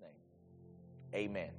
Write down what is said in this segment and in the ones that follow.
name, amen.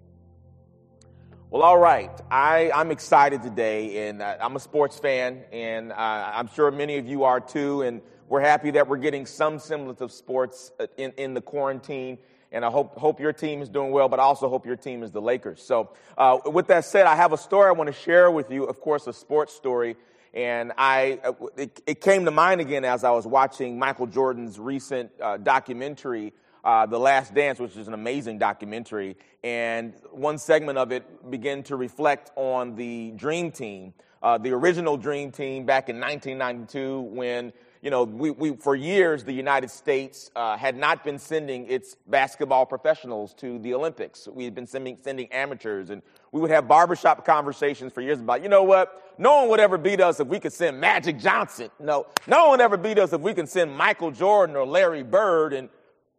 Well, all right. I, I'm excited today, and uh, I'm a sports fan, and uh, I'm sure many of you are too. And we're happy that we're getting some semblance of sports uh, in, in the quarantine. And I hope, hope your team is doing well, but I also hope your team is the Lakers. So, uh, with that said, I have a story I want to share with you, of course, a sports story. And I, uh, it, it came to mind again as I was watching Michael Jordan's recent uh, documentary uh, The Last Dance, which is an amazing documentary. And one segment of it began to reflect on the Dream Team, uh, the original Dream Team back in 1992 when you know, we, we, for years, the United States uh, had not been sending its basketball professionals to the Olympics. We had been sending, sending amateurs, and we would have barbershop conversations for years about, you know what? No one would ever beat us if we could send Magic Johnson. No, no one ever beat us if we can send Michael Jordan or Larry Bird. And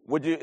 would you,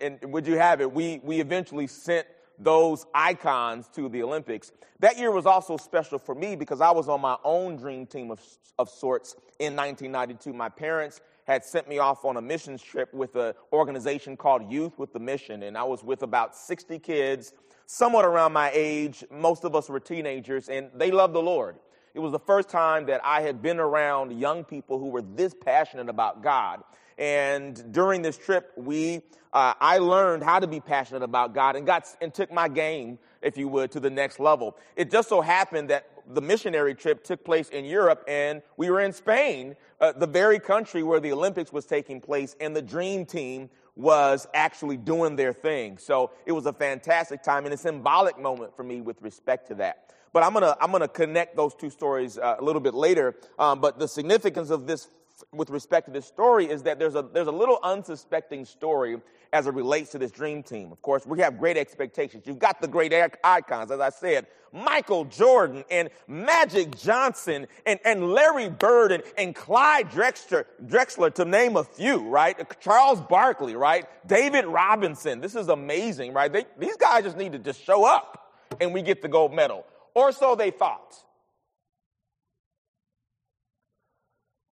and would you have it? We, we eventually sent those icons to the Olympics. That year was also special for me because I was on my own dream team of, of sorts in 1992. My parents had sent me off on a missions trip with an organization called Youth with the Mission, and I was with about 60 kids, somewhat around my age. Most of us were teenagers, and they loved the Lord. It was the first time that I had been around young people who were this passionate about God. And during this trip, we, uh, I learned how to be passionate about God and got and took my game, if you would, to the next level. It just so happened that the missionary trip took place in Europe, and we were in Spain, uh, the very country where the Olympics was taking place, and the Dream Team was actually doing their thing. So it was a fantastic time and a symbolic moment for me with respect to that. But I'm gonna I'm gonna connect those two stories uh, a little bit later. Um, but the significance of this with respect to this story is that there's a, there's a little unsuspecting story as it relates to this dream team. Of course, we have great expectations. You've got the great icons, as I said, Michael Jordan and Magic Johnson and, and Larry Bird and, and Clyde Drexler, Drexler, to name a few, right? Charles Barkley, right? David Robinson. This is amazing, right? They, these guys just need to just show up and we get the gold medal. Or so they thought.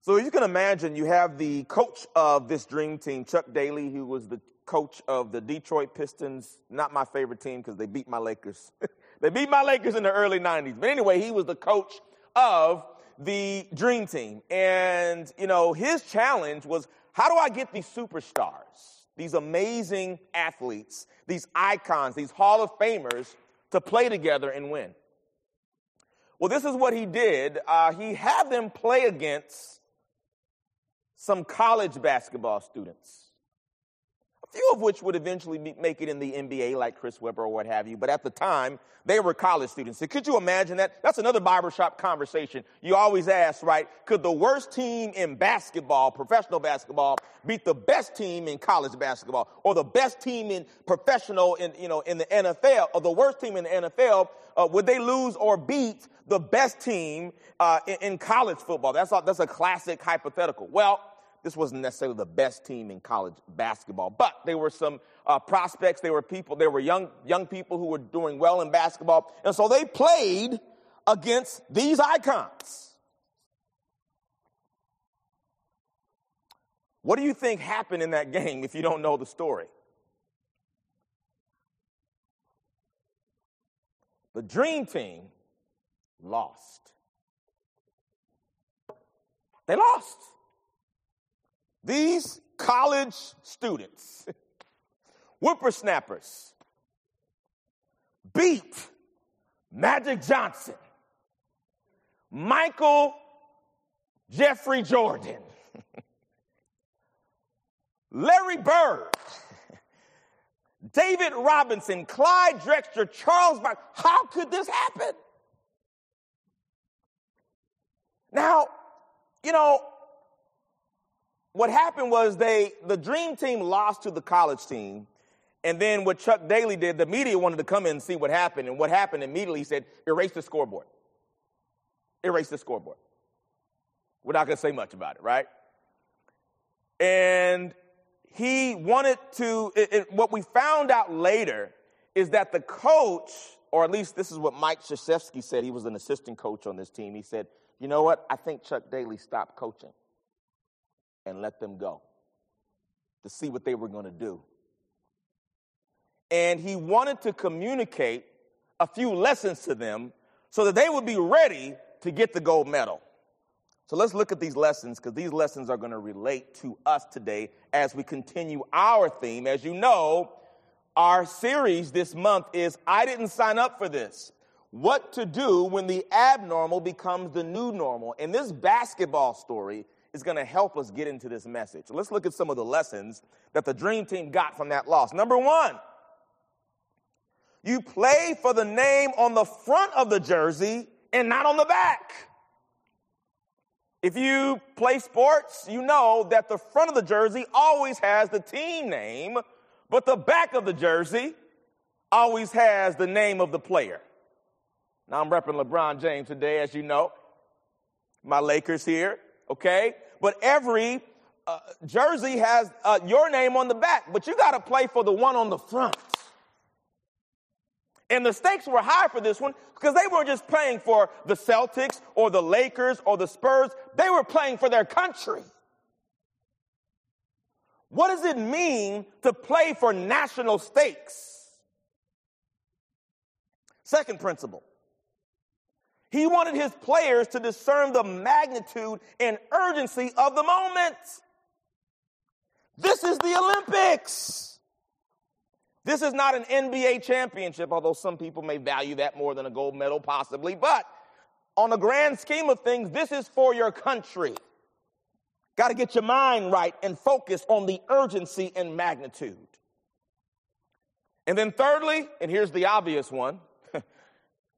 So you can imagine you have the coach of this dream team, Chuck Daly, who was the coach of the Detroit Pistons. Not my favorite team because they beat my Lakers. they beat my Lakers in the early 90s. But anyway, he was the coach of the dream team. And, you know, his challenge was how do I get these superstars, these amazing athletes, these icons, these Hall of Famers to play together and win? Well, this is what he did. Uh, he had them play against some college basketball students, few of which would eventually make it in the NBA, like Chris Webber or what have you. But at the time, they were college students. So could you imagine that? That's another barbershop conversation. You always ask, right? Could the worst team in basketball, professional basketball, beat the best team in college basketball, or the best team in professional in you know in the NFL, or the worst team in the NFL? Uh, would they lose or beat the best team uh, in, in college football? That's a, that's a classic hypothetical. Well this wasn't necessarily the best team in college basketball, but there were some uh, prospects. There were people, there were young, young people who were doing well in basketball. And so they played against these icons. What do you think happened in that game if you don't know the story? The dream team lost. They lost. These college students, whippersnappers, beat Magic Johnson, Michael Jeffrey Jordan, Larry Bird, David Robinson, Clyde Drexler, Charles Barkley. How could this happen? Now, you know, what happened was they, the dream team lost to the college team. And then what Chuck Daly did, the media wanted to come in and see what happened. And what happened immediately, he said, erase the scoreboard. Erase the scoreboard. We're not going to say much about it, right? And he wanted to, it, it, what we found out later is that the coach, or at least this is what Mike Krzyzewski said, he was an assistant coach on this team. He said, you know what? I think Chuck Daly stopped coaching and let them go to see what they were going to do. and he wanted to communicate a few lessons to them so that they would be ready to get the gold medal. So let's look at these lessons because these lessons are going to relate to us today as we continue our theme. As you know, our series this month is I didn't sign up for this. What to do when the abnormal becomes the new normal. And this basketball story is going to help us get into this message. Let's look at some of the lessons that the dream team got from that loss. Number one, you play for the name on the front of the jersey and not on the back. If you play sports, you know that the front of the jersey always has the team name, but the back of the jersey always has the name of the player. Now I'm repping LeBron James today, as you know. My Lakers here, okay? But every uh, jersey has uh, your name on the back, but you got to play for the one on the front. And the stakes were high for this one because they weren't just playing for the Celtics or the Lakers or the Spurs. They were playing for their country. What does it mean to play for national stakes? Second principle. He wanted his players to discern the magnitude and urgency of the moment. This is the Olympics. This is not an NBA championship, although some people may value that more than a gold medal, possibly. But on the grand scheme of things, this is for your country. Got to get your mind right and focus on the urgency and magnitude. And then, thirdly, and here's the obvious one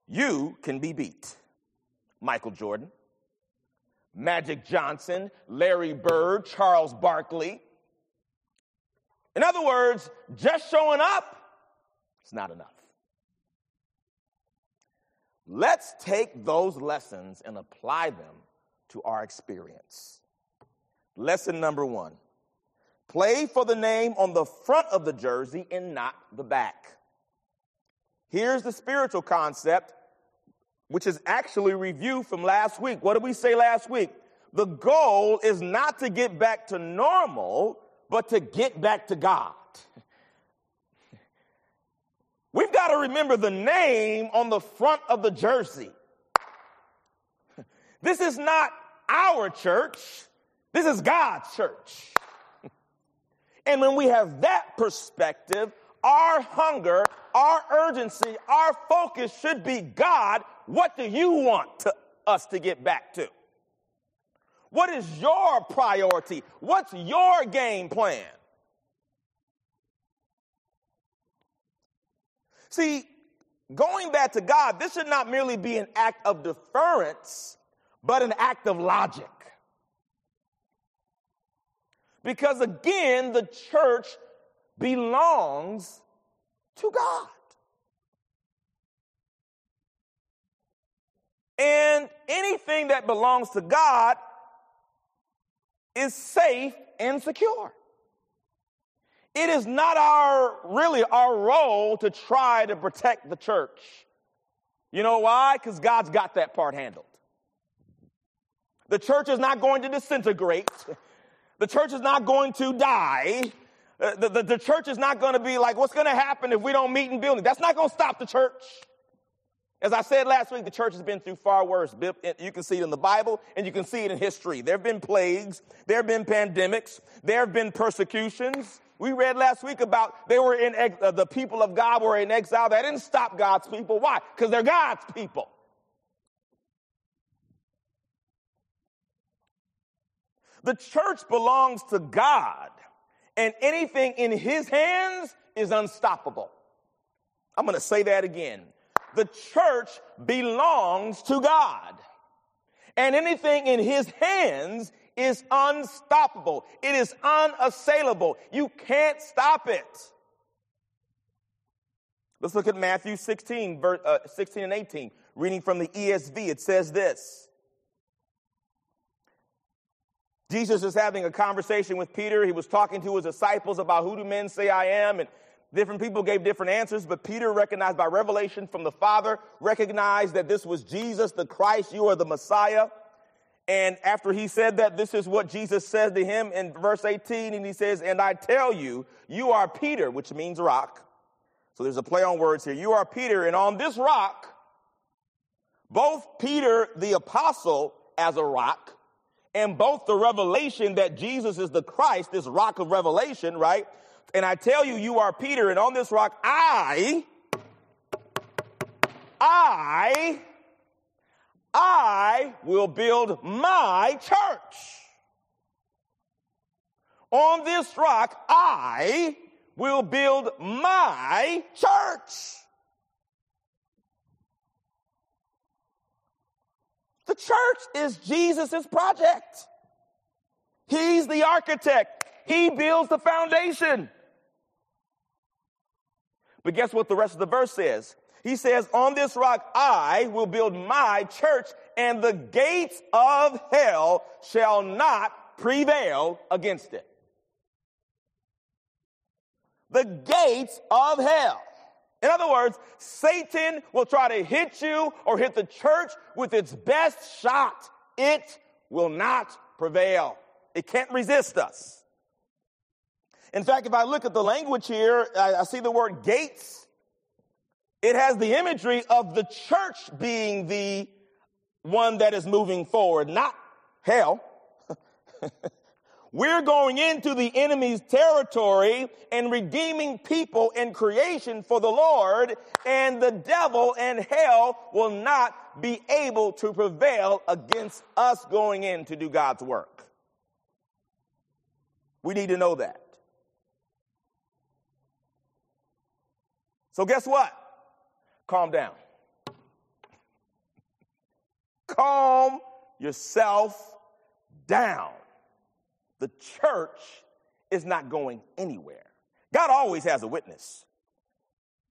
you can be beat. Michael Jordan, Magic Johnson, Larry Bird, Charles Barkley, in other words, just showing up is not enough. Let's take those lessons and apply them to our experience. Lesson number one play for the name on the front of the jersey and not the back. Here's the spiritual concept, which is actually review from last week. What did we say last week? The goal is not to get back to normal, but to get back to God. We've got to remember the name on the front of the jersey. This is not our church. This is God's church. And when we have that perspective, our hunger, our urgency, our focus should be God, what do you want to, us to get back to? What is your priority? What's your game plan? See, going back to God, this should not merely be an act of deference, but an act of logic. Because again, the church belongs to God. And anything that belongs to God is safe and secure. It is not our, really our role to try to protect the church. You know why? Because God's got that part handled. The church is not going to disintegrate. The church is not going to die. Uh, the, the, the church is not going to be like, what's going to happen if we don't meet in building? That's not going to stop the church. As I said last week, the church has been through far worse. You can see it in the Bible and you can see it in history. There have been plagues, there have been pandemics, there have been persecutions. We read last week about they were in ex- uh, the people of God were in exile. That didn't stop God's people. Why? Because they're God's people. The church belongs to God, and anything in His hands is unstoppable. I'm going to say that again the church belongs to God. And anything in his hands is unstoppable. It is unassailable. You can't stop it. Let's look at Matthew 16, verse, uh, 16 and 18. Reading from the ESV, it says this. Jesus is having a conversation with Peter. He was talking to his disciples about who do men say I am? And Different people gave different answers, but Peter, recognized by revelation from the Father, recognized that this was Jesus, the Christ, you are the Messiah. And after he said that, this is what Jesus said to him in verse 18. And he says, And I tell you, you are Peter, which means rock. So there's a play on words here. You are Peter, and on this rock, both Peter the apostle as a rock, and both the revelation that Jesus is the Christ, this rock of revelation, right? And I tell you, you are Peter, and on this rock, I, I, I will build my church. On this rock, I will build my church. The church is Jesus' project. He's the architect. He builds the foundation. But guess what the rest of the verse says? He says, on this rock I will build my church and the gates of hell shall not prevail against it. The gates of hell. In other words, Satan will try to hit you or hit the church with its best shot. It will not prevail. It can't resist us. In fact, if I look at the language here, I, I see the word gates. It has the imagery of the church being the one that is moving forward, not hell. We're going into the enemy's territory and redeeming people and creation for the Lord, and the devil and hell will not be able to prevail against us going in to do God's work. We need to know that. So, guess what? Calm down. Calm yourself down the church is not going anywhere. God always has a witness.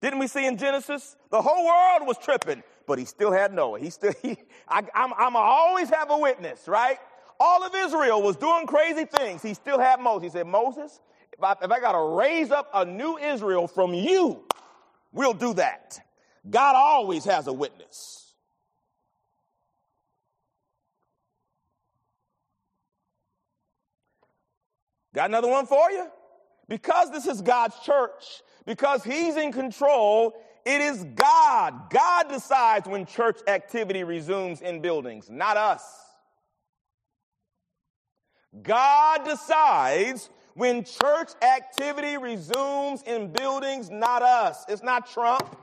Didn't we see in Genesis? The whole world was tripping, but he still had Noah. He still, he, I, I'm, I'm always have a witness, right? All of Israel was doing crazy things. He still had Moses. He said, Moses, if I, if I got to raise up a new Israel from you, we'll do that. God always has a witness. Got another one for you? Because this is God's church, because He's in control, it is God. God decides when church activity resumes in buildings, not us. God decides when church activity resumes in buildings, not us. It's not Trump.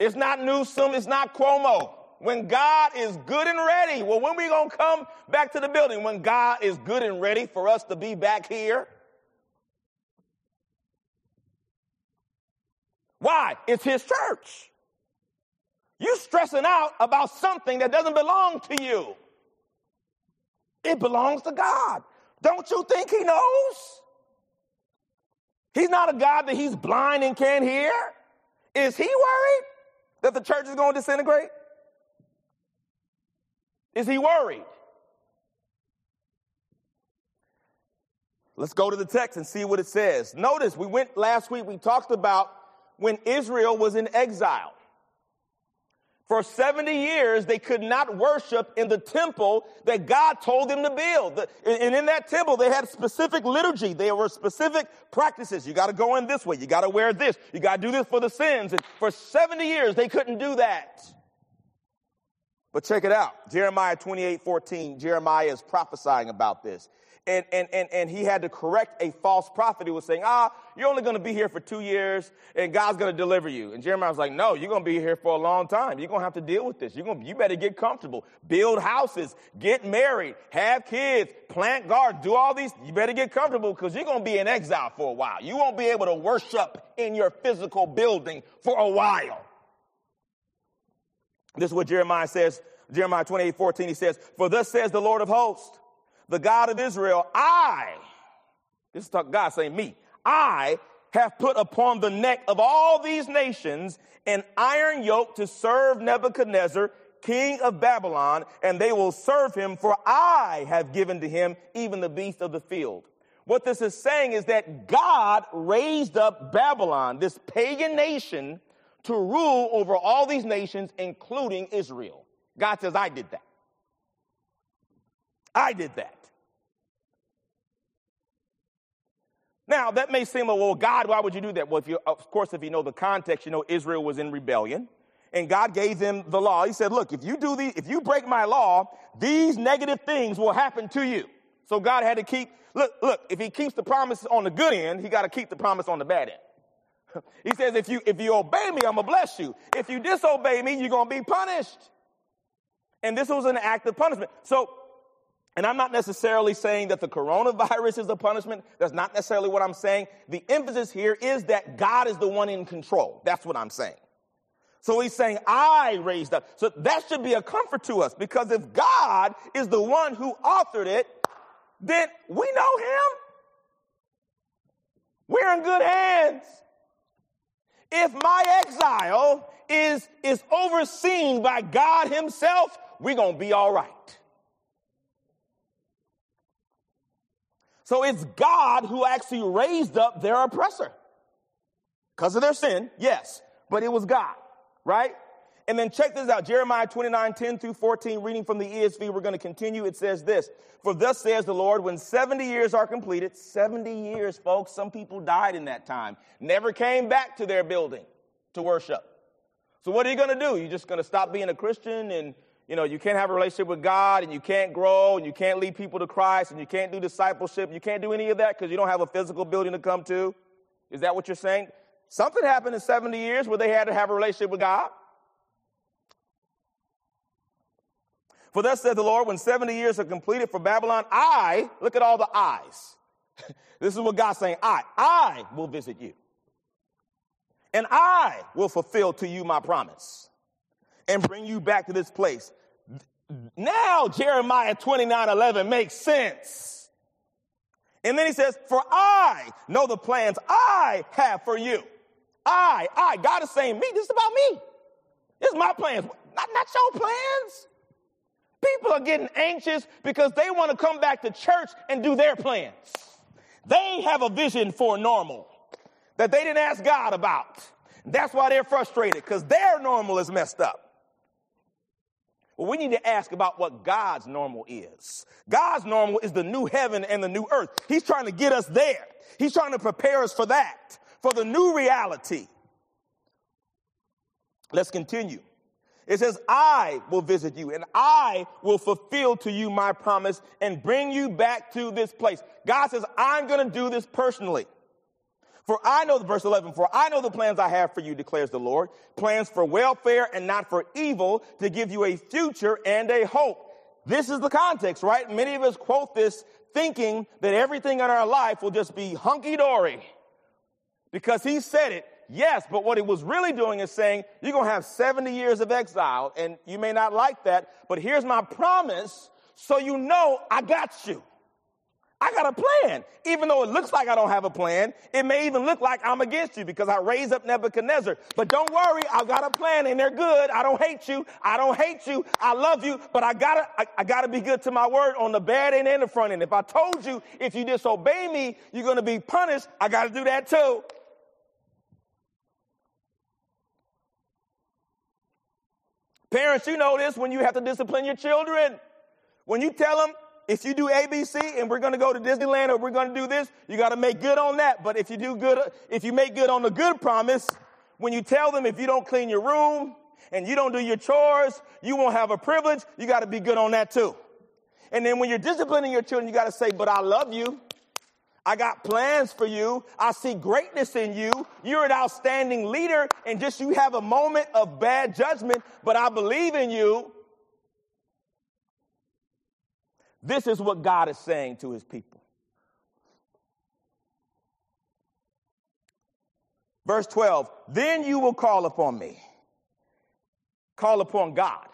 It's not Newsom. It's not Cuomo when God is good and ready. Well, when we going to come back to the building? When God is good and ready for us to be back here? Why? It's his church. You stressing out about something that doesn't belong to you. It belongs to God. Don't you think he knows? He's not a God that he's blind and can't hear. Is he worried that the church is going to disintegrate? Is he worried? Let's go to the text and see what it says. Notice we went last week, we talked about when Israel was in exile. For 70 years, they could not worship in the temple that God told them to build. And in that temple, they had specific liturgy. There were specific practices. You got to go in this way. You got to wear this. You got to do this for the sins. And for 70 years, they couldn't do that. But check it out. Jeremiah 28, 14, Jeremiah is prophesying about this. And, and, and, and he had to correct a false prophet who was saying, ah, you're only going to be here for two years and God's going to deliver you. And Jeremiah was like, no, you're going to be here for a long time. You're going to have to deal with this. You're going to, you better get comfortable, build houses, get married, have kids, plant gardens, do all these. You better get comfortable because you're going to be in exile for a while. You won't be able to worship in your physical building for a while. This is what Jeremiah says, Jeremiah 28, 14, he says, For thus says the Lord of hosts, the God of Israel, I, this is God saying me, I have put upon the neck of all these nations an iron yoke to serve Nebuchadnezzar, king of Babylon, and they will serve him, for I have given to him even the beast of the field. What this is saying is that God raised up Babylon, this pagan nation, to rule over all these nations, including Israel. God says, I did that. I did that. Now, that may seem like, well, God, why would you do that? Well, if you, of course, if you know the context, you know Israel was in rebellion and God gave them the law. He said, look, if you do the, if you break my law, these negative things will happen to you. So God had to keep, look, look, if he keeps the promise on the good end, he got to keep the promise on the bad end. he says, if you, if you obey me, I'm going to bless you. If you disobey me, you're going to be punished. And this was an act of punishment. So and I'm not necessarily saying that the coronavirus is a punishment. That's not necessarily what I'm saying. The emphasis here is that God is the one in control. That's what I'm saying. So he's saying, I raised up. So that should be a comfort to us because if God is the one who authored it, then we know him. We're in good hands. If my exile is, is overseen by God himself, we're going to be all right. So it's God who actually raised up their oppressor. Because of their sin, yes, but it was God, right? And then check this out Jeremiah 29, 10 through 14, reading from the ESV. We're going to continue. It says this For thus says the Lord, when 70 years are completed, 70 years, folks, some people died in that time, never came back to their building to worship. So what are you going to do? You're just going to stop being a Christian and you know, you can't have a relationship with God and you can't grow and you can't lead people to Christ and you can't do discipleship. You can't do any of that because you don't have a physical building to come to. Is that what you're saying? Something happened in 70 years where they had to have a relationship with God. For thus said the Lord, when 70 years are completed for Babylon, I, look at all the eyes. this is what God's saying. I, I will visit you. And I will fulfill to you my promise and bring you back to this place. Now Jeremiah 29 11 makes sense. And then he says, For I know the plans I have for you. I, I, God is saying, Me, this is about me. This is my plans, not, not your plans. People are getting anxious because they want to come back to church and do their plans. They have a vision for normal that they didn't ask God about. That's why they're frustrated because their normal is messed up. Well, we need to ask about what God's normal is. God's normal is the new heaven and the new earth. He's trying to get us there. He's trying to prepare us for that, for the new reality. Let's continue. It says, I will visit you and I will fulfill to you my promise and bring you back to this place. God says, I'm going to do this personally. For I know, the verse 11, for I know the plans I have for you, declares the Lord, plans for welfare and not for evil, to give you a future and a hope. This is the context, right? Many of us quote this thinking that everything in our life will just be hunky dory. Because he said it, yes, but what he was really doing is saying, you're going to have 70 years of exile, and you may not like that, but here's my promise, so you know I got you. I got a plan. Even though it looks like I don't have a plan, it may even look like I'm against you because I raise up Nebuchadnezzar. But don't worry, I've got a plan and they're good. I don't hate you. I don't hate you. I love you, but I gotta, I, I gotta be good to my word on the bad end and the front end. If I told you if you disobey me, you're gonna be punished, I gotta do that too. Parents, you know this when you have to discipline your children. When you tell them, if you do ABC and we're going to go to Disneyland or we're going to do this, you got to make good on that. But if you do good, if you make good on the good promise, when you tell them if you don't clean your room and you don't do your chores, you won't have a privilege. You got to be good on that too. And then when you're disciplining your children, you got to say, but I love you. I got plans for you. I see greatness in you. You're an outstanding leader and just you have a moment of bad judgment, but I believe in you. This is what God is saying to his people. Verse 12, then you will call upon me. Call upon God.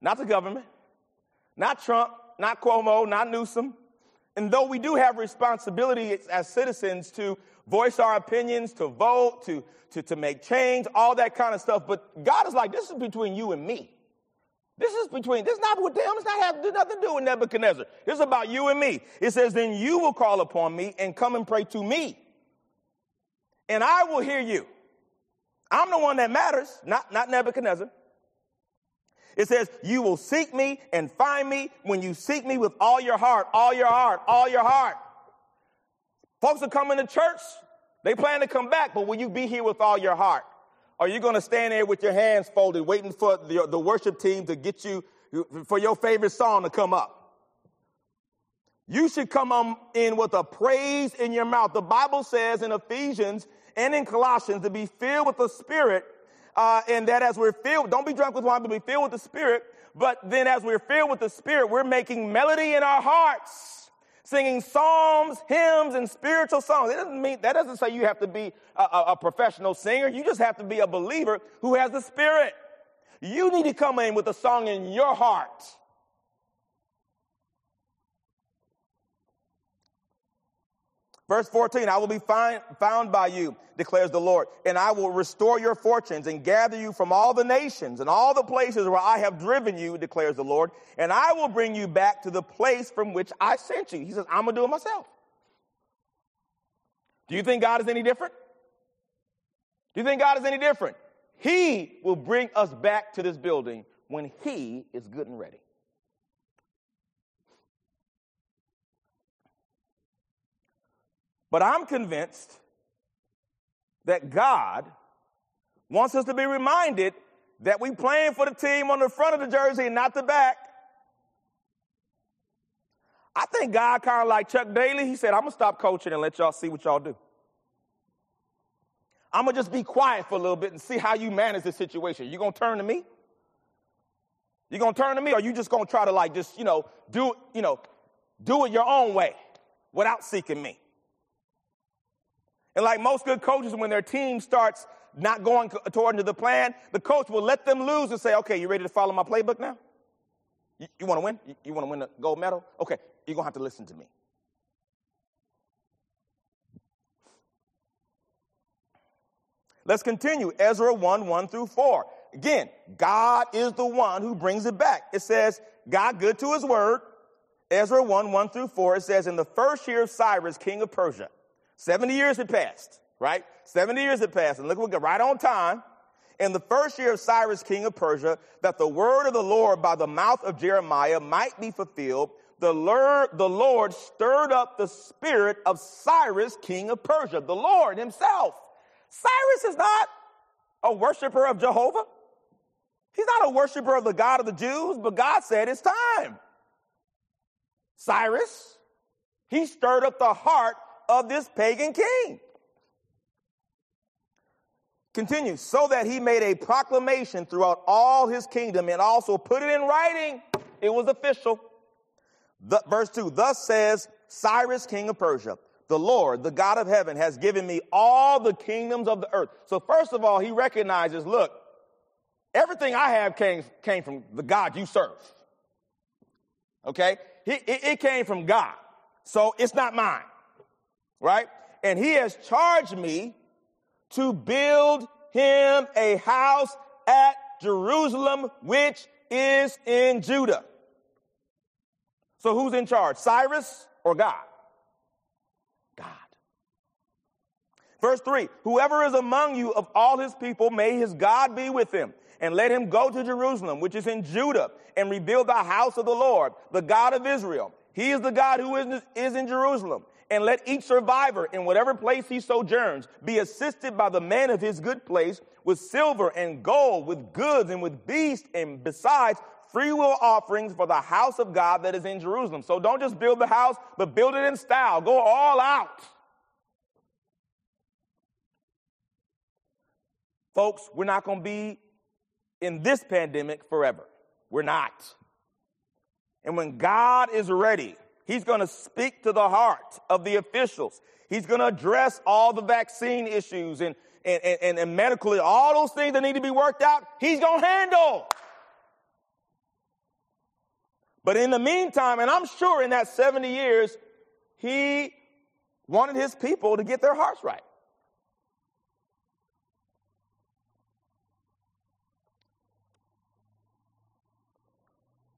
Not the government, not Trump, not Cuomo, not Newsom. And though we do have responsibility as citizens to voice our opinions, to vote, to, to, to make change, all that kind of stuff, but God is like, this is between you and me. This is between, this is not with them. It's not have nothing to do with Nebuchadnezzar. This is about you and me. It says, then you will call upon me and come and pray to me. And I will hear you. I'm the one that matters, not, not Nebuchadnezzar. It says, you will seek me and find me when you seek me with all your heart, all your heart, all your heart. Folks are coming to church. They plan to come back, but will you be here with all your heart? Are you going to stand there with your hands folded, waiting for the, the worship team to get you, for your favorite song to come up? You should come in with a praise in your mouth. The Bible says in Ephesians and in Colossians to be filled with the Spirit, uh, and that as we're filled, don't be drunk with wine, but be filled with the Spirit. But then as we're filled with the Spirit, we're making melody in our hearts, singing psalms, hymns, and spiritual songs. That doesn't mean, that doesn't say you have to be a, a, a professional singer. You just have to be a believer who has the Spirit. You need to come in with a song in your heart Verse 14, I will be find, found by you, declares the Lord, and I will restore your fortunes and gather you from all the nations and all the places where I have driven you, declares the Lord, and I will bring you back to the place from which I sent you. He says, I'm going to do it myself. Do you think God is any different? Do you think God is any different? He will bring us back to this building when He is good and ready. But I'm convinced that God wants us to be reminded that we playing for the team on the front of the jersey and not the back. I think God kind of like Chuck Daly. He said, I'm going to stop coaching and let y'all see what y'all do. I'm going to just be quiet for a little bit and see how you manage this situation. You going to turn to me? You going to turn to me or you just going to try to like just, you know, do, you know, do it your own way without seeking me? And like most good coaches, when their team starts not going according to the plan, the coach will let them lose and say, okay, you ready to follow my playbook now? You, you want to win? You, you want to win the gold medal? Okay, you're going to have to listen to me. Let's continue. Ezra 1 1 through 4. Again, God is the one who brings it back. It says, God good to his word. Ezra 1 1 through 4. It says, In the first year of Cyrus, king of Persia, 70 years had passed, right? 70 years had passed, and look, what, got right on time. In the first year of Cyrus, king of Persia, that the word of the Lord by the mouth of Jeremiah might be fulfilled, the Lord, the Lord stirred up the spirit of Cyrus, king of Persia, the Lord himself. Cyrus is not a worshiper of Jehovah. He's not a worshiper of the God of the Jews, but God said it's time. Cyrus, he stirred up the heart of this pagan king. Continue, so that he made a proclamation throughout all his kingdom and also put it in writing. It was official. The, verse 2 Thus says Cyrus, king of Persia, the Lord, the God of heaven, has given me all the kingdoms of the earth. So, first of all, he recognizes look, everything I have came, came from the God you serve. Okay? It, it came from God. So, it's not mine right? And he has charged me to build him a house at Jerusalem, which is in Judah. So who's in charge? Cyrus or God? God. Verse 3 Whoever is among you of all his people, may his God be with him. And let him go to Jerusalem, which is in Judah, and rebuild the house of the Lord, the God of Israel. He is the God who is, in Jerusalem and let each survivor in whatever place he sojourns be assisted by the man of his good place with silver and gold, with goods and with beasts, and besides freewill offerings for the house of God that is in Jerusalem. So don't just build the house, but build it in style. Go all out. Folks, we're not going to be in this pandemic forever. We're not. And when God is ready, He's going to speak to the heart of the officials. He's going to address all the vaccine issues and, and, and, and medically, all those things that need to be worked out. He's going to handle. But in the meantime, and I'm sure in that 70 years, he wanted his people to get their hearts right.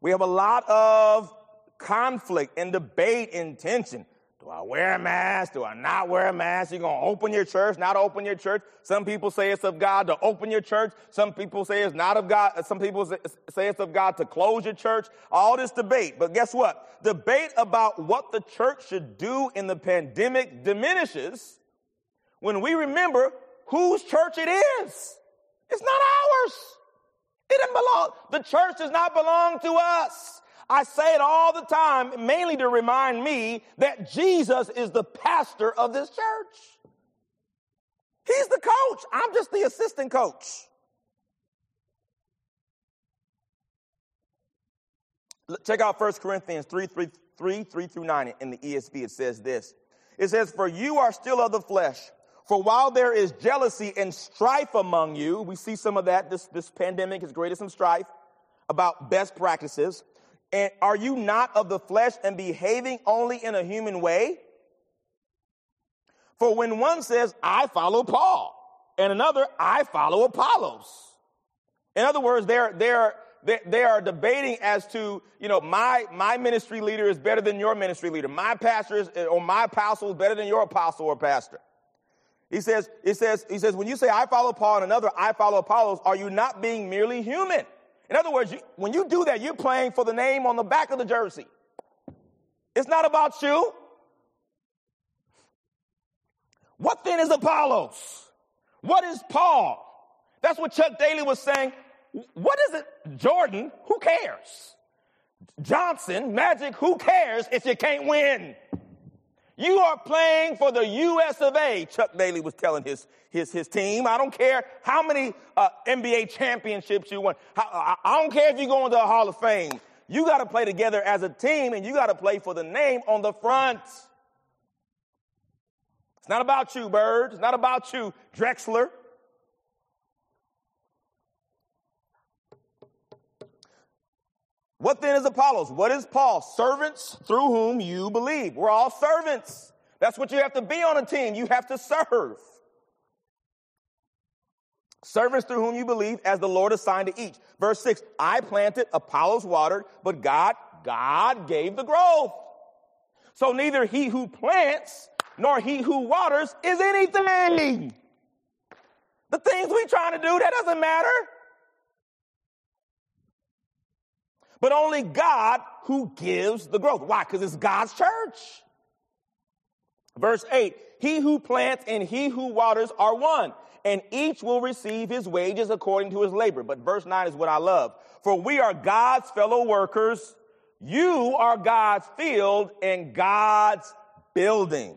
We have a lot of conflict and debate and tension. Do I wear a mask? Do I not wear a mask? You're going to open your church, not open your church. Some people say it's of God to open your church. Some people say it's not of God. Some people say it's of God to close your church. All this debate. But guess what? Debate about what the church should do in the pandemic diminishes when we remember whose church it is. It's not ours. It doesn't belong. The church does not belong to us. I say it all the time, mainly to remind me that Jesus is the pastor of this church. He's the coach. I'm just the assistant coach. Check out 1 Corinthians 3, 3, 3, 3 through 9 in the ESV. It says this. It says, For you are still of the flesh. For while there is jealousy and strife among you, we see some of that. This, this pandemic has created some strife about best practices. And are you not of the flesh and behaving only in a human way? For when one says, I follow Paul, and another, I follow Apollos. In other words, they're, they're, they are debating as to, you know, my, my ministry leader is better than your ministry leader. My pastor is, or my apostle is better than your apostle or pastor. He says, he says, he says, when you say I follow Paul and another I follow Apollos, are you not being merely human? In other words, you, when you do that, you're playing for the name on the back of the jersey. It's not about you. What then is Apollos? What is Paul? That's what Chuck Daly was saying. What is it? Jordan, who cares? Johnson, Magic, who cares if you can't win? You are playing for the US of A, Chuck Daly was telling his, his, his team. I don't care how many uh, NBA championships you won. I, I don't care if you go into the Hall of Fame. You got to play together as a team and you got to play for the name on the front. It's not about you, Bird. It's not about you, Drexler. What then is Apollos? What is Paul? Servants through whom you believe. We're all servants. That's what you have to be on a team. You have to serve. Servants through whom you believe as the Lord assigned to each. Verse 6, I planted, Apollos watered, but God, God gave the growth. So neither he who plants nor he who waters is anything. The things we trying to do, that doesn't matter. But only God who gives the growth. Why? Because it's God's church. Verse 8 He who plants and he who waters are one, and each will receive his wages according to his labor. But verse 9 is what I love. For we are God's fellow workers. You are God's field and God's building.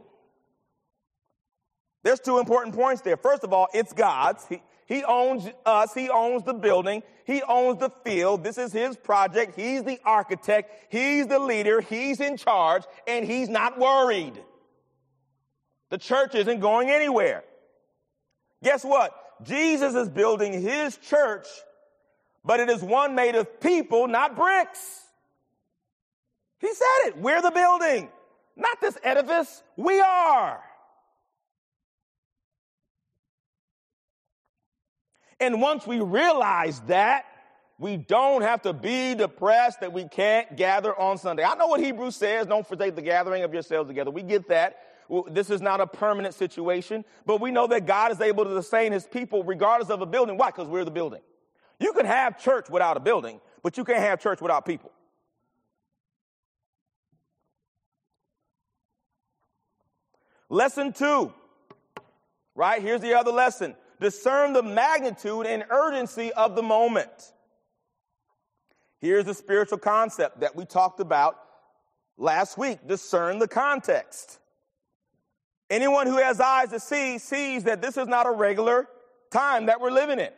There's two important points there. First of all, it's God's. He, he owns us. He owns the building. He owns the field. This is his project. He's the architect. He's the leader. He's in charge and he's not worried. The church isn't going anywhere. Guess what? Jesus is building his church, but it is one made of people, not bricks. He said it. We're the building, not this edifice. We are. And once we realize that, we don't have to be depressed that we can't gather on Sunday. I know what Hebrews says, don't forsake the gathering of yourselves together. We get that. This is not a permanent situation, but we know that God is able to sustain his people regardless of a building. Why? Because we're the building. You can have church without a building, but you can't have church without people. Lesson two, right? Here's the other lesson discern the magnitude and urgency of the moment. Here's the spiritual concept that we talked about last week discern the context. Anyone who has eyes to see sees that this is not a regular time that we're living in.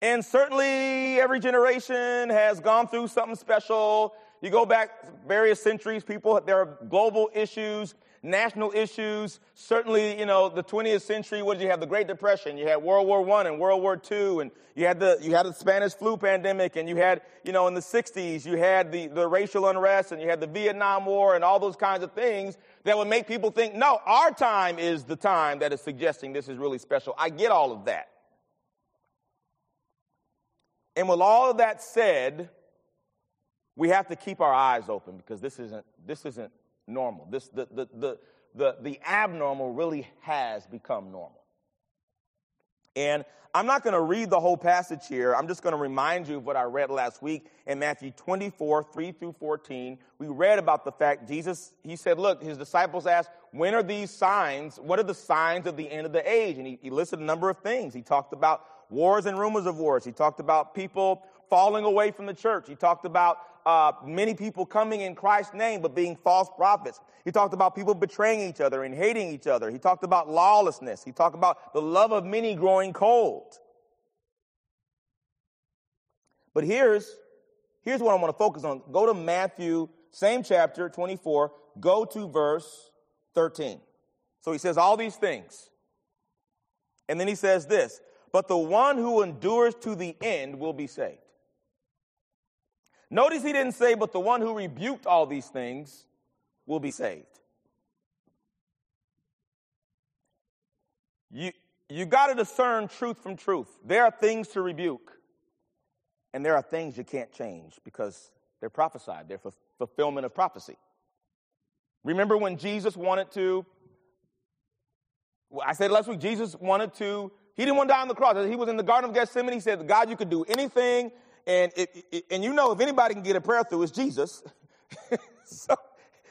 And certainly every generation has gone through something special. You go back various centuries, people, there are global issues national issues. Certainly, you know, the 20th century, what did you have? The Great Depression. You had World War I and World War II, and you had the, you had the Spanish flu pandemic, and you had, you know, in the 60s, you had the, the racial unrest, and you had the Vietnam War, and all those kinds of things that would make people think, no, our time is the time that is suggesting this is really special. I get all of that. And with all of that said, we have to keep our eyes open because this isn't, this isn't normal. This, the, the, the, the, the abnormal really has become normal. And I'm not going to read the whole passage here. I'm just going to remind you of what I read last week in Matthew 24, 3 through 14. We read about the fact Jesus, he said, look, his disciples asked, when are these signs? What are the signs of the end of the age? And he, he listed a number of things. He talked about wars and rumors of wars. He talked about people falling away from the church. He talked about uh, many people coming in Christ's name but being false prophets. He talked about people betraying each other and hating each other. He talked about lawlessness. He talked about the love of many growing cold. But here's, here's what I want to focus on. Go to Matthew, same chapter, 24. Go to verse 13. So he says all these things. And then he says this, but the one who endures to the end will be saved. Notice he didn't say, but the one who rebuked all these things will be saved. You, you got to discern truth from truth. There are things to rebuke, and there are things you can't change because they're prophesied, they're fulfillment of prophecy. Remember when Jesus wanted to, I said last week, Jesus wanted to, he didn't want to die on the cross. He was in the Garden of Gethsemane. He said, God, you could do anything and, it, it, and you know, if anybody can get a prayer through, it's Jesus. so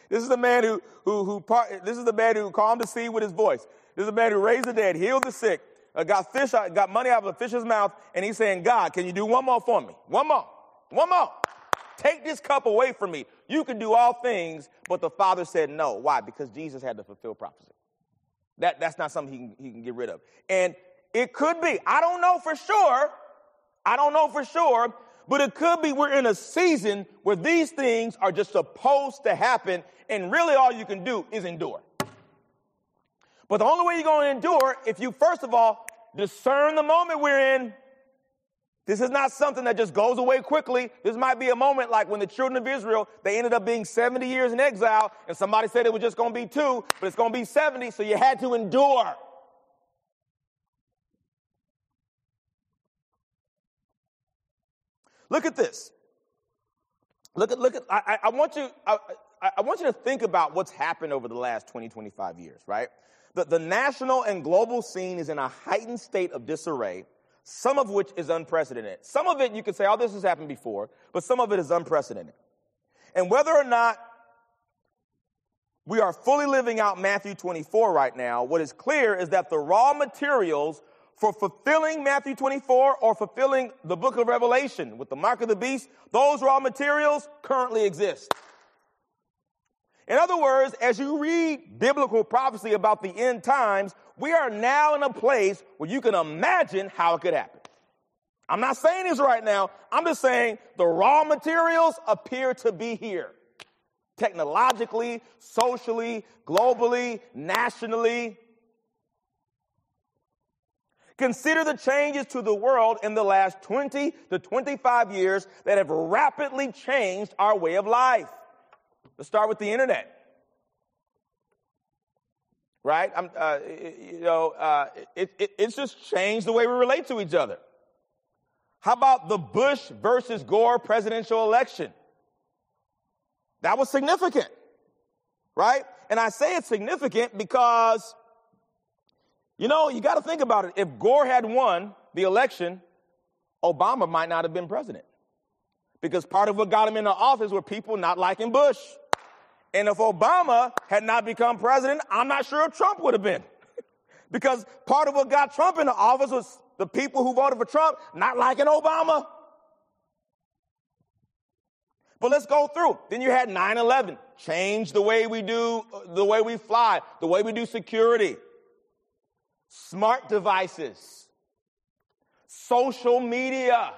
this is the man who, who, who part, this is the man who calmed the sea with his voice. This is the man who raised the dead, healed the sick, uh, got fish, got money out of a fish's mouth, and he's saying, God, can you do one more for me? One more. One more. Take this cup away from me. You can do all things, but the Father said no. Why? Because Jesus had to fulfill prophecy. That, that's not something he can, he can get rid of. And it could be, I don't know for sure, I don't know for sure, but it could be we're in a season where these things are just supposed to happen, and really all you can do is endure. But the only way you're going to endure, if you first of all discern the moment we're in, this is not something that just goes away quickly. This might be a moment like when the children of Israel, they ended up being 70 years in exile, and somebody said it was just going to be two, but it's going to be 70, so you had to endure. Look at this. Look at, look at, I, I want you, I, I want you to think about what's happened over the last 20, 25 years, right? The, the national and global scene is in a heightened state of disarray, some of which is unprecedented. Some of it you could say, oh, this has happened before, but some of it is unprecedented. And whether or not we are fully living out Matthew 24 right now, what is clear is that the raw materials for fulfilling Matthew 24 or fulfilling the book of Revelation with the mark of the beast, those raw materials currently exist. In other words, as you read biblical prophecy about the end times, we are now in a place where you can imagine how it could happen. I'm not saying this right now. I'm just saying the raw materials appear to be here. Technologically, socially, globally, nationally, Consider the changes to the world in the last 20 to 25 years that have rapidly changed our way of life. Let's start with the internet. Right? Uh, you know, uh, it, it, it's just changed the way we relate to each other. How about the Bush versus Gore presidential election? That was significant, right? And I say it's significant because you know, you got to think about it. If Gore had won the election, Obama might not have been president. Because part of what got him into office were people not liking Bush. And if Obama had not become president, I'm not sure if Trump would have been. because part of what got Trump into office was the people who voted for Trump not liking Obama. But let's go through. Then you had 9-11. Change the way we do, uh, the way we fly, the way we do security smart devices, social media.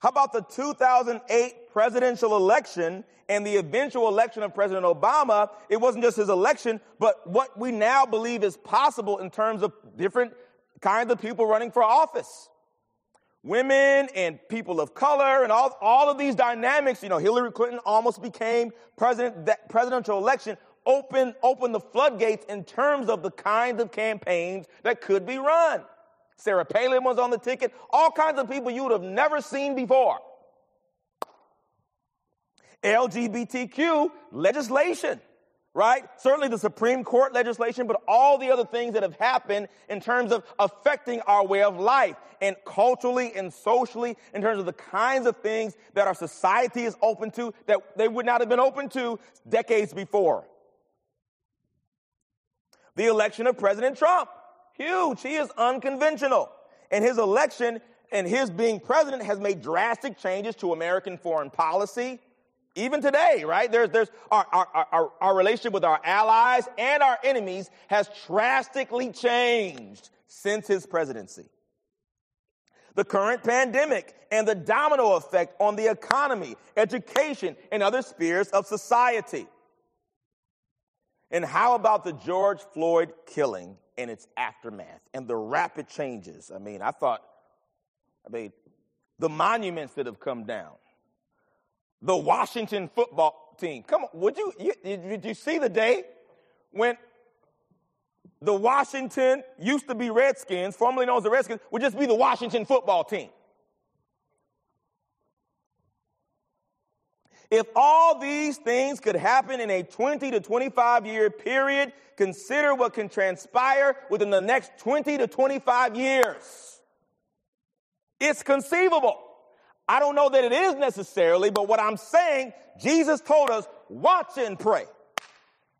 How about the 2008 presidential election and the eventual election of President Obama? It wasn't just his election, but what we now believe is possible in terms of different kinds of people running for office. Women and people of color and all, all of these dynamics, you know, Hillary Clinton almost became president, that presidential election open, open the floodgates in terms of the kinds of campaigns that could be run. Sarah Palin was on the ticket, all kinds of people you would have never seen before. LGBTQ legislation, right? Certainly the Supreme Court legislation, but all the other things that have happened in terms of affecting our way of life and culturally and socially in terms of the kinds of things that our society is open to that they would not have been open to decades before. The election of President Trump, huge. He is unconventional. And his election and his being president has made drastic changes to American foreign policy. Even today, right? There's, there's our, our, our, our relationship with our allies and our enemies has drastically changed since his presidency. The current pandemic and the domino effect on the economy, education, and other spheres of society. And how about the George Floyd killing and its aftermath and the rapid changes? I mean, I thought, I mean, the monuments that have come down, the Washington football team. Come on, would you, you did you see the day when the Washington used to be Redskins, formerly known as the Redskins, would just be the Washington football team? If all these things could happen in a 20 to 25 year period, consider what can transpire within the next 20 to 25 years. It's conceivable. I don't know that it is necessarily, but what I'm saying, Jesus told us, watch and pray.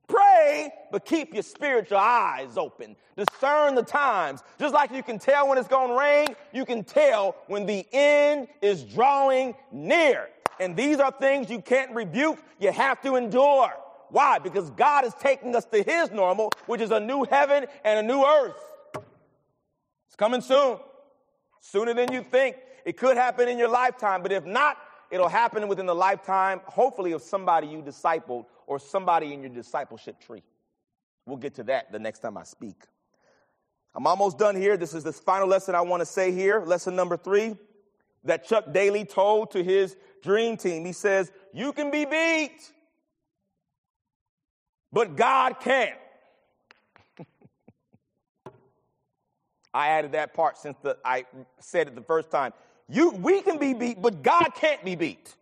Pray, but keep your spiritual eyes open. Discern the times. Just like you can tell when it's going to rain, you can tell when the end is drawing near. And these are things you can't rebuke, you have to endure. Why? Because God is taking us to His normal, which is a new heaven and a new earth. It's coming soon, sooner than you think. It could happen in your lifetime, but if not, it'll happen within the lifetime, hopefully, of somebody you discipled or somebody in your discipleship tree. We'll get to that the next time I speak. I'm almost done here. This is the final lesson I want to say here. Lesson number three that Chuck Daly told to his dream team. He says, You can be beat, but God can't. I added that part since the, I said it the first time. You, we can be beat, but God can't be beat.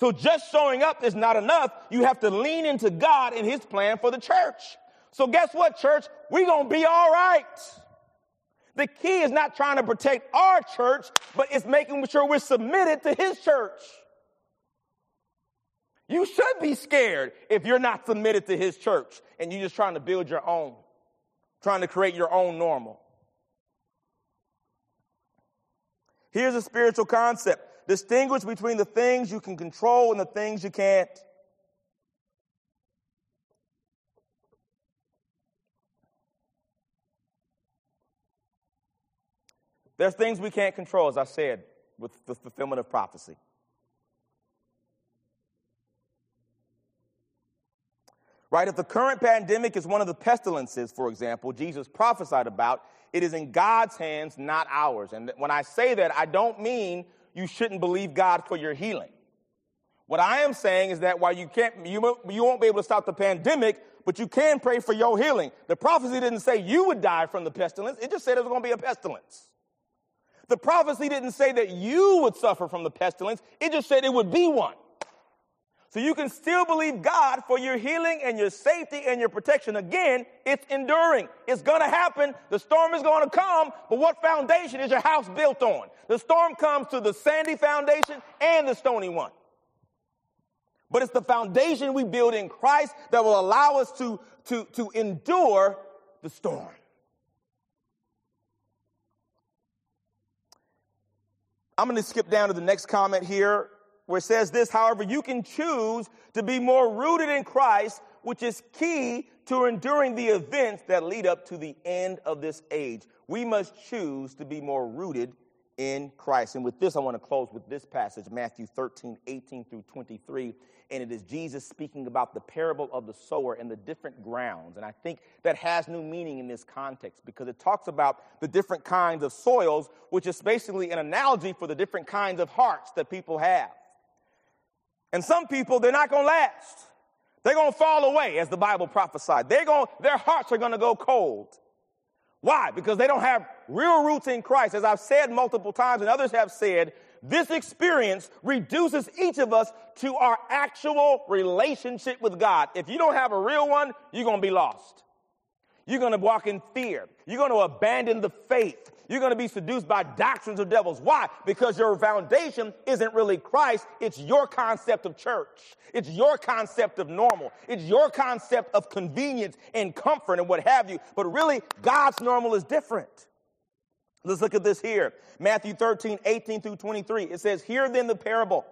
So just showing up is not enough. You have to lean into God and His plan for the church. So guess what, church? We're going to be all right. The key is not trying to protect our church, but it's making sure we're submitted to his church. You should be scared if you're not submitted to his church and you're just trying to build your own, trying to create your own normal. Here's a spiritual concept distinguish between the things you can control and the things you can't. There's things we can't control, as I said, with the fulfillment of prophecy. Right? If the current pandemic is one of the pestilences, for example, Jesus prophesied about, it is in God's hands, not ours. And when I say that, I don't mean you shouldn't believe God for your healing. What I am saying is that while you can't, you, you won't be able to stop the pandemic, but you can pray for your healing. The prophecy didn't say you would die from the pestilence. It just said it was going to be a pestilence. The prophecy didn't say that you would suffer from the pestilence, it just said it would be one. So you can still believe God for your healing and your safety and your protection. Again, it's enduring. It's going to happen. The storm is going to come, but what foundation is your house built on? The storm comes to the sandy foundation and the stony one. But it's the foundation we build in Christ that will allow us to, to, to endure the storm. I'm going to skip down to the next comment here where it says this, however, you can choose to be more rooted in Christ, which is key to enduring the events that lead up to the end of this age. We must choose to be more rooted in Christ. And with this, I want to close with this passage, Matthew 13, 18 through 23 and it is Jesus speaking about the parable of the sower and the different grounds. And I think that has new meaning in this context because it talks about the different kinds of soils, which is basically an analogy for the different kinds of hearts that people have. And some people, they're not going to last. They're going to fall away, as the Bible prophesied. They're going, their hearts are going to go cold. Why? Because they don't have real roots in Christ. As I've said multiple times, and others have said, This experience reduces each of us to our actual relationship with God. If you don't have a real one, you're going to be lost. You're going to walk in fear. You're going to abandon the faith. You're going to be seduced by doctrines of devils. Why? Because your foundation isn't really Christ. It's your concept of church. It's your concept of normal. It's your concept of convenience and comfort and what have you. But really, God's normal is different. Let's look at this here. Matthew 13, 18 through 23. It says, Hear then the parable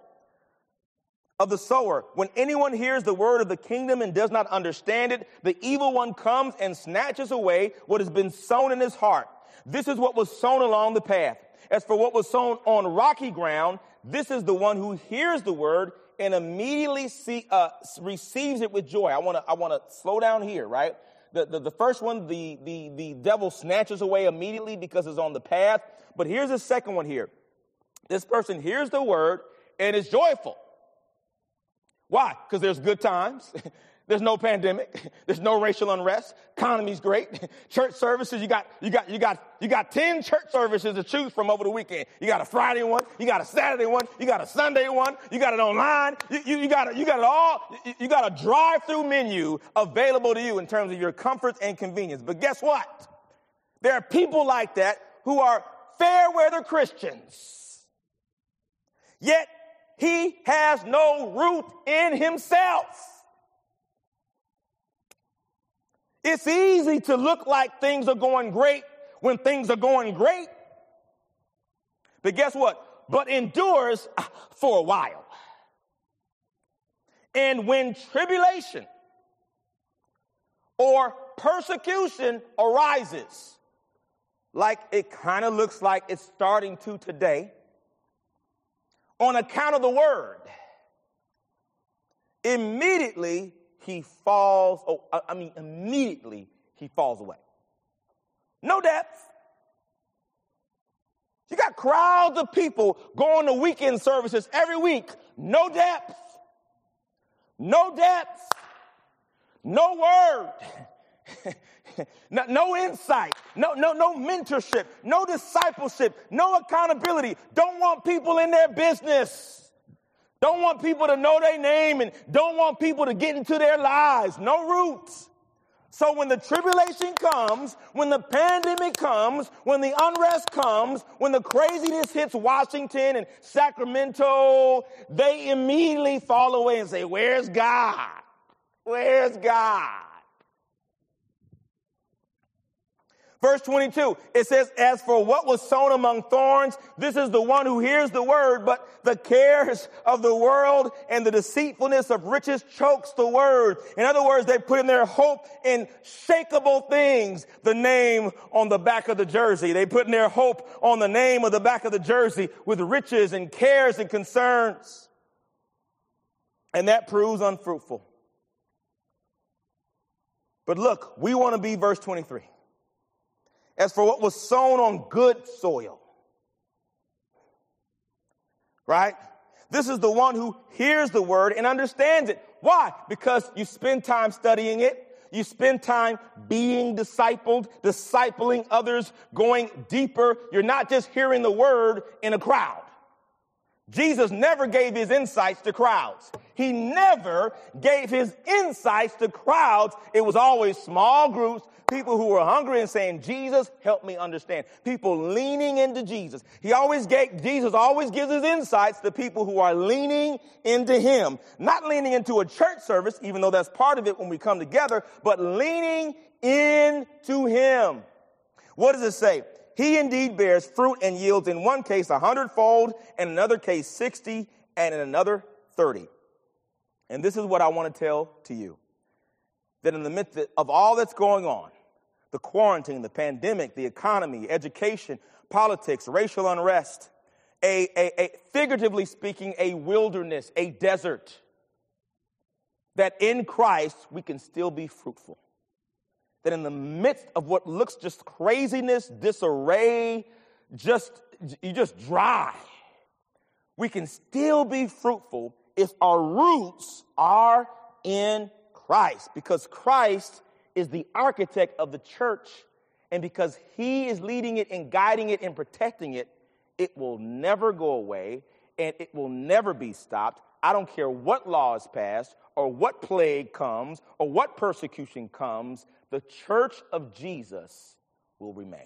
of the sower. When anyone hears the word of the kingdom and does not understand it, the evil one comes and snatches away what has been sown in his heart. This is what was sown along the path. As for what was sown on rocky ground, this is the one who hears the word and immediately see, uh, receives it with joy. I want to I want to slow down here, right? The, the, the, first one, the, the, the devil snatches away immediately because it's on the path. But here's the second one here. This person hears the word and is joyful. Why? Because there's good times. There's no pandemic. There's no racial unrest. Economy's great. Church services, you got, you got, you got, you got 10 church services to choose from over the weekend. You got a Friday one, you got a Saturday one, you got a Sunday one, you got it online, you, you, you got, you got it all, you, you got a drive-through menu available to you in terms of your comfort and convenience. But guess what? There are people like that who are fair weather Christians. Yet he has no root in himself. It's easy to look like things are going great when things are going great. But guess what? But endures for a while. And when tribulation or persecution arises, like it kind of looks like it's starting to today, on account of the word, immediately he falls, oh, I mean, immediately he falls away. No depth. You got crowds of people going to weekend services every week. No depth. No depth. No word. no, no, insight. No, no, no mentorship. No discipleship. No accountability. Don't want people in their business. Don't want people to know their name and don't want people to get into their lives. No roots. So when the tribulation comes, when the pandemic comes, when the unrest comes, when the craziness hits Washington and Sacramento, they immediately fall away and say, where's God? Where's God? Verse 22, it says, As for what was sown among thorns, this is the one who hears the word, but the cares of the world and the deceitfulness of riches chokes the word. In other words, they put in their hope in shakable things, the name on the back of the jersey. They put in their hope on the name of the back of the jersey with riches and cares and concerns. And that proves unfruitful. But look, we want to be verse 23. As for what was sown on good soil, right? This is the one who hears the word and understands it. Why? Because you spend time studying it. You spend time being discipled, discipling others, going deeper. You're not just hearing the word in a crowd. Jesus never gave his insights to crowds. He never gave his insights to crowds. It was always small groups, people who were hungry and saying, Jesus, help me understand. People leaning into Jesus. He always gave, Jesus always gives his insights to people who are leaning into him. Not leaning into a church service, even though that's part of it when we come together, but leaning into him. What does it say? He indeed bears fruit and yields in one case a hundredfold, in another case 60, and in another 30. And this is what I want to tell to you that in the midst of all that's going on, the quarantine, the pandemic, the economy, education, politics, racial unrest, a, a, a, figuratively speaking, a wilderness, a desert, that in Christ we can still be fruitful that in the midst of what looks just craziness, disarray, just, you just dry, we can still be fruitful if our roots are in Christ because Christ is the architect of the church and because he is leading it and guiding it and protecting it, It will never go away and it will never be stopped. I don't care what law is passed or what plague comes or what persecution comes, the church of Jesus will remain.